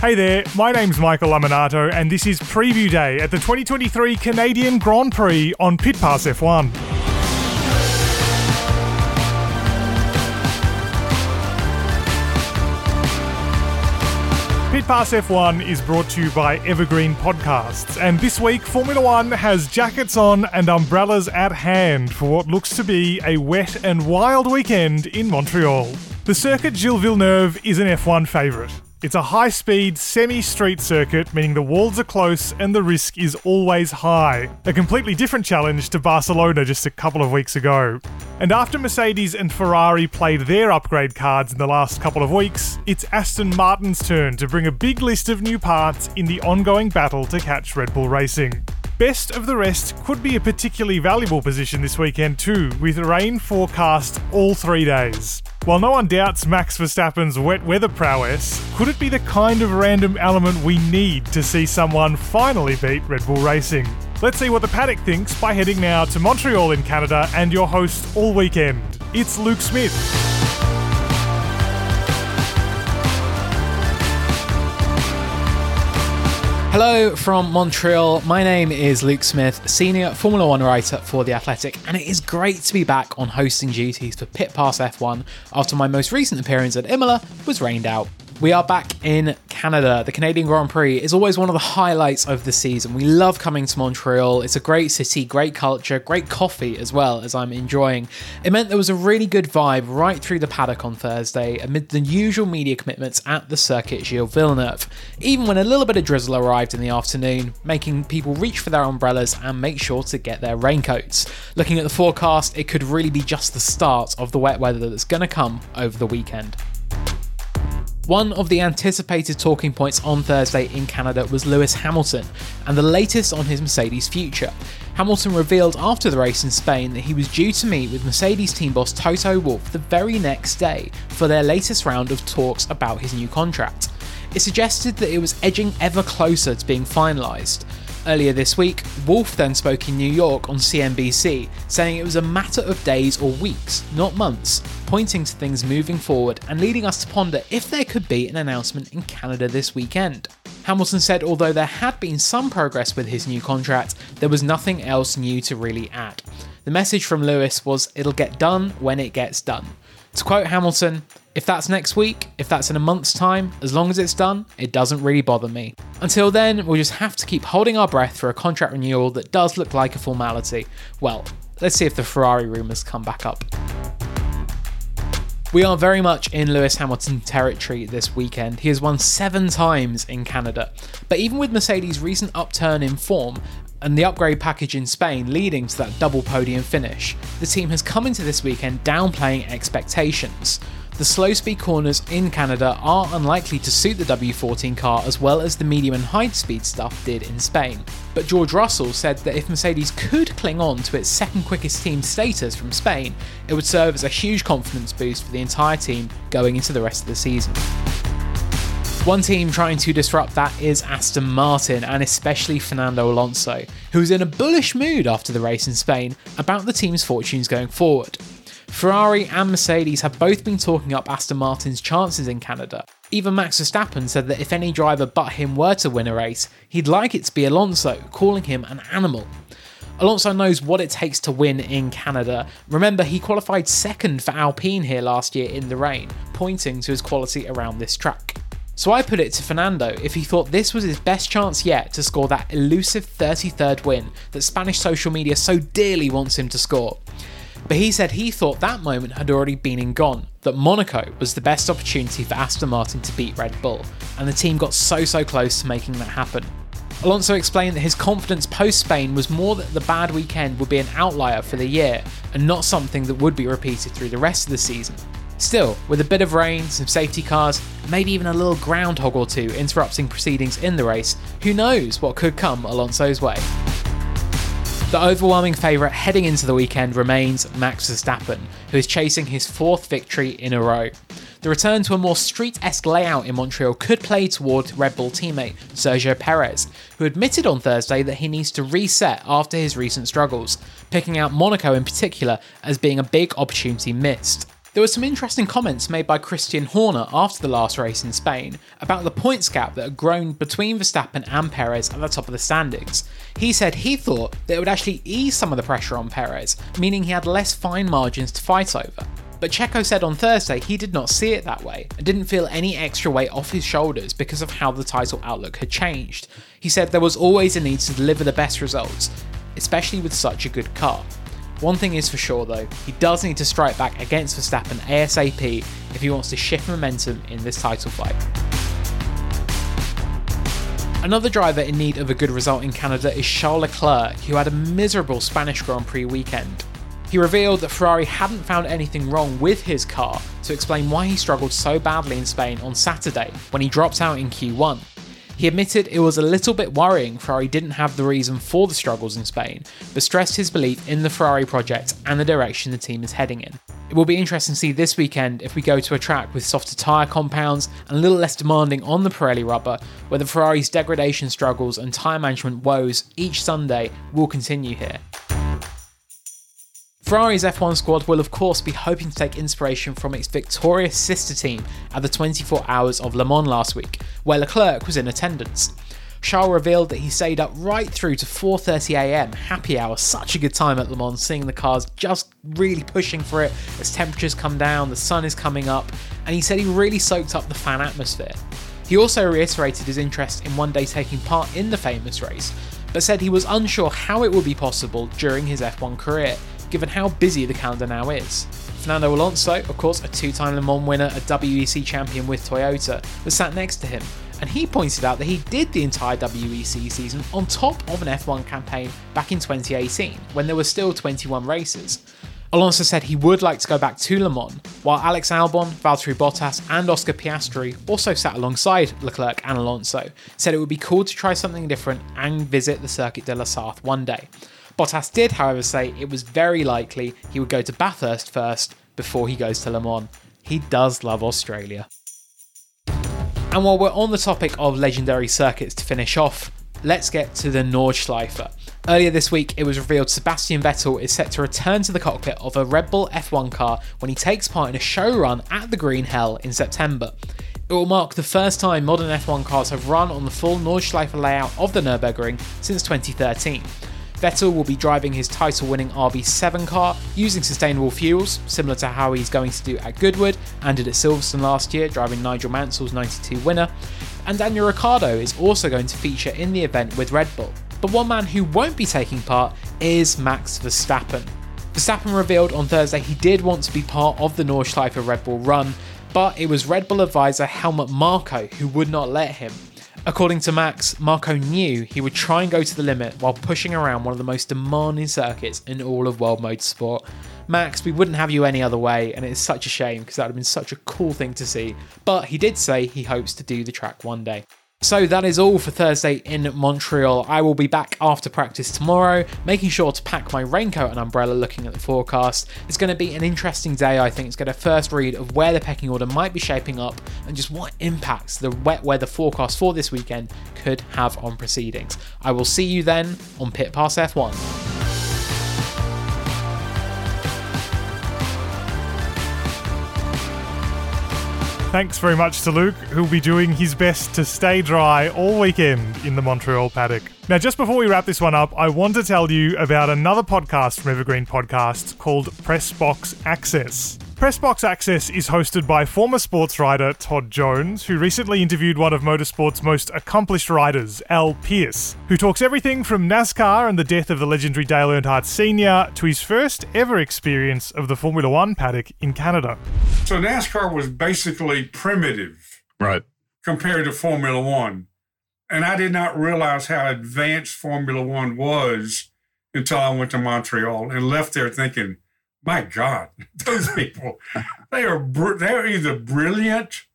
Hey there, my name's Michael Lamonato, and this is Preview Day at the 2023 Canadian Grand Prix on Pit Pass F1. Pit Pass F1 is brought to you by Evergreen Podcasts, and this week Formula One has jackets on and umbrellas at hand for what looks to be a wet and wild weekend in Montreal. The circuit Gilles Villeneuve is an F1 favourite. It's a high speed, semi street circuit, meaning the walls are close and the risk is always high. A completely different challenge to Barcelona just a couple of weeks ago. And after Mercedes and Ferrari played their upgrade cards in the last couple of weeks, it's Aston Martin's turn to bring a big list of new parts in the ongoing battle to catch Red Bull Racing. Best of the rest could be a particularly valuable position this weekend too, with rain forecast all three days. While no one doubts Max Verstappen's wet weather prowess, could it be the kind of random element we need to see someone finally beat Red Bull Racing? Let's see what the paddock thinks by heading now to Montreal in Canada and your host all weekend. It's Luke Smith. Hello from Montreal. My name is Luke Smith, senior Formula One writer for The Athletic, and it is great to be back on hosting duties for Pit Pass F1 after my most recent appearance at Imola was rained out. We are back in Canada. The Canadian Grand Prix is always one of the highlights of the season. We love coming to Montreal. It's a great city, great culture, great coffee as well, as I'm enjoying. It meant there was a really good vibe right through the paddock on Thursday amid the usual media commitments at the circuit Gilles Villeneuve, even when a little bit of drizzle arrived in the afternoon, making people reach for their umbrellas and make sure to get their raincoats. Looking at the forecast, it could really be just the start of the wet weather that's going to come over the weekend. One of the anticipated talking points on Thursday in Canada was Lewis Hamilton and the latest on his Mercedes future. Hamilton revealed after the race in Spain that he was due to meet with Mercedes team boss Toto Wolff the very next day for their latest round of talks about his new contract. It suggested that it was edging ever closer to being finalised. Earlier this week, Wolff then spoke in New York on CNBC, saying it was a matter of days or weeks, not months, pointing to things moving forward and leading us to ponder if there could be an announcement in Canada this weekend. Hamilton said although there had been some progress with his new contract, there was nothing else new to really add. The message from Lewis was it'll get done when it gets done. To quote Hamilton, if that's next week, if that's in a month's time, as long as it's done, it doesn't really bother me. Until then, we'll just have to keep holding our breath for a contract renewal that does look like a formality. Well, let's see if the Ferrari rumours come back up. We are very much in Lewis Hamilton territory this weekend. He has won seven times in Canada. But even with Mercedes' recent upturn in form and the upgrade package in Spain leading to that double podium finish, the team has come into this weekend downplaying expectations the slow speed corners in Canada are unlikely to suit the W14 car as well as the medium and high speed stuff did in Spain. But George Russell said that if Mercedes could cling on to its second quickest team status from Spain, it would serve as a huge confidence boost for the entire team going into the rest of the season. One team trying to disrupt that is Aston Martin and especially Fernando Alonso, who's in a bullish mood after the race in Spain about the team's fortunes going forward. Ferrari and Mercedes have both been talking up Aston Martin's chances in Canada. Even Max Verstappen said that if any driver but him were to win a race, he'd like it to be Alonso, calling him an animal. Alonso knows what it takes to win in Canada. Remember, he qualified second for Alpine here last year in the rain, pointing to his quality around this track. So I put it to Fernando if he thought this was his best chance yet to score that elusive 33rd win that Spanish social media so dearly wants him to score. But he said he thought that moment had already been and gone, that Monaco was the best opportunity for Aston Martin to beat Red Bull, and the team got so so close to making that happen. Alonso explained that his confidence post Spain was more that the bad weekend would be an outlier for the year and not something that would be repeated through the rest of the season. Still, with a bit of rain, some safety cars, maybe even a little groundhog or two interrupting proceedings in the race, who knows what could come Alonso's way. The overwhelming favourite heading into the weekend remains Max Verstappen, who is chasing his fourth victory in a row. The return to a more street esque layout in Montreal could play toward Red Bull teammate Sergio Perez, who admitted on Thursday that he needs to reset after his recent struggles, picking out Monaco in particular as being a big opportunity missed. There were some interesting comments made by Christian Horner after the last race in Spain about the points gap that had grown between Verstappen and Perez at the top of the standings. He said he thought that it would actually ease some of the pressure on Perez, meaning he had less fine margins to fight over. But Checo said on Thursday he did not see it that way and didn't feel any extra weight off his shoulders because of how the title outlook had changed. He said there was always a need to deliver the best results, especially with such a good car. One thing is for sure though, he does need to strike back against Verstappen ASAP if he wants to shift momentum in this title fight. Another driver in need of a good result in Canada is Charles Leclerc, who had a miserable Spanish Grand Prix weekend. He revealed that Ferrari hadn't found anything wrong with his car to explain why he struggled so badly in Spain on Saturday when he dropped out in Q1. He admitted it was a little bit worrying Ferrari didn't have the reason for the struggles in Spain, but stressed his belief in the Ferrari project and the direction the team is heading in. It will be interesting to see this weekend if we go to a track with softer tyre compounds and a little less demanding on the Pirelli rubber, whether Ferrari's degradation struggles and tyre management woes each Sunday will continue here. Ferrari's F1 squad will, of course, be hoping to take inspiration from its victorious sister team at the 24 Hours of Le Mans last week, where Leclerc was in attendance. Charles revealed that he stayed up right through to 4.30am, happy hour, such a good time at Le Mans, seeing the cars just really pushing for it as temperatures come down, the sun is coming up, and he said he really soaked up the fan atmosphere. He also reiterated his interest in one day taking part in the famous race, but said he was unsure how it would be possible during his F1 career, given how busy the calendar now is. Fernando Alonso, of course, a two time Le Mans winner, a WEC champion with Toyota, was sat next to him, and he pointed out that he did the entire WEC season on top of an F1 campaign back in 2018, when there were still 21 races. Alonso said he would like to go back to Le Mans, while Alex Albon, Valtteri Bottas, and Oscar Piastri also sat alongside Leclerc and Alonso, said it would be cool to try something different and visit the Circuit de la Sarthe one day. Bottas did, however, say it was very likely he would go to Bathurst first before he goes to Le Mans. He does love Australia. And while we're on the topic of legendary circuits to finish off, let's get to the Nordschleife. Earlier this week, it was revealed Sebastian Vettel is set to return to the cockpit of a Red Bull F1 car when he takes part in a show run at the Green Hell in September. It will mark the first time modern F1 cars have run on the full Nordschleife layout of the Nürburgring since 2013. Vettel will be driving his title winning RB7 car using sustainable fuels, similar to how he's going to do at Goodwood and did at Silverstone last year, driving Nigel Mansell's 92 winner. And Daniel Ricciardo is also going to feature in the event with Red Bull. But one man who won't be taking part is Max Verstappen. Verstappen revealed on Thursday he did want to be part of the Nordschleife Red Bull run, but it was Red Bull advisor Helmut Marko who would not let him. According to Max, Marko knew he would try and go to the limit while pushing around one of the most demanding circuits in all of world motorsport. Max, we wouldn't have you any other way, and it is such a shame because that would have been such a cool thing to see. But he did say he hopes to do the track one day. So that is all for Thursday in Montreal. I will be back after practice tomorrow, making sure to pack my raincoat and umbrella looking at the forecast. It's going to be an interesting day, I think. It's going to first read of where the pecking order might be shaping up and just what impacts the wet weather forecast for this weekend could have on proceedings. I will see you then on Pit Pass F1. Thanks very much to Luke, who'll be doing his best to stay dry all weekend in the Montreal paddock. Now, just before we wrap this one up, I want to tell you about another podcast from Evergreen Podcasts called Pressbox Access. Pressbox Access is hosted by former sports writer Todd Jones, who recently interviewed one of motorsport's most accomplished riders, Al Pearce, who talks everything from NASCAR and the death of the legendary Dale Earnhardt Sr. to his first ever experience of the Formula One paddock in Canada. So NASCAR was basically primitive. Right. Compared to Formula One. And I did not realize how advanced Formula One was until I went to Montreal and left there thinking, my God, those people, they are br- they're either brilliant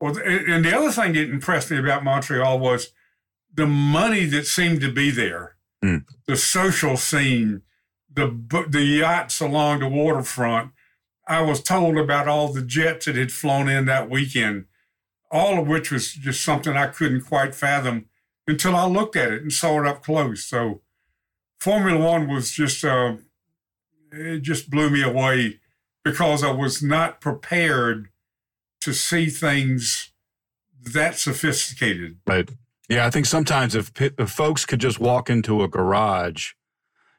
or, and the other thing that impressed me about Montreal was the money that seemed to be there, mm. the social scene, the the yachts along the waterfront. I was told about all the jets that had flown in that weekend, all of which was just something I couldn't quite fathom until I looked at it and saw it up close. So, Formula One was just uh, it just blew me away because I was not prepared to see things that sophisticated. Right. Yeah, I think sometimes if, if folks could just walk into a garage,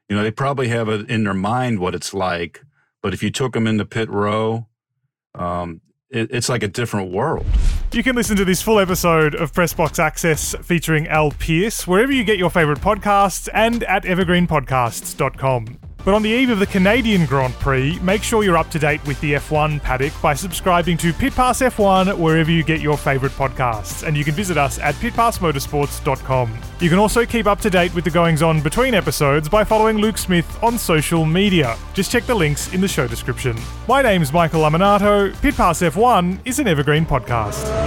you know, they probably have it in their mind what it's like. But if you took them into pit row, um, it, it's like a different world. You can listen to this full episode of Pressbox Access featuring Al Pearce wherever you get your favourite podcasts and at evergreenpodcasts.com. But on the eve of the Canadian Grand Prix, make sure you're up to date with the F1 paddock by subscribing to Pit Pass F1 wherever you get your favourite podcasts. And you can visit us at pitpassmotorsports.com. You can also keep up to date with the goings on between episodes by following Luke Smith on social media. Just check the links in the show description. My name's Michael Lamonato. Pit Pass F1 is an evergreen podcast.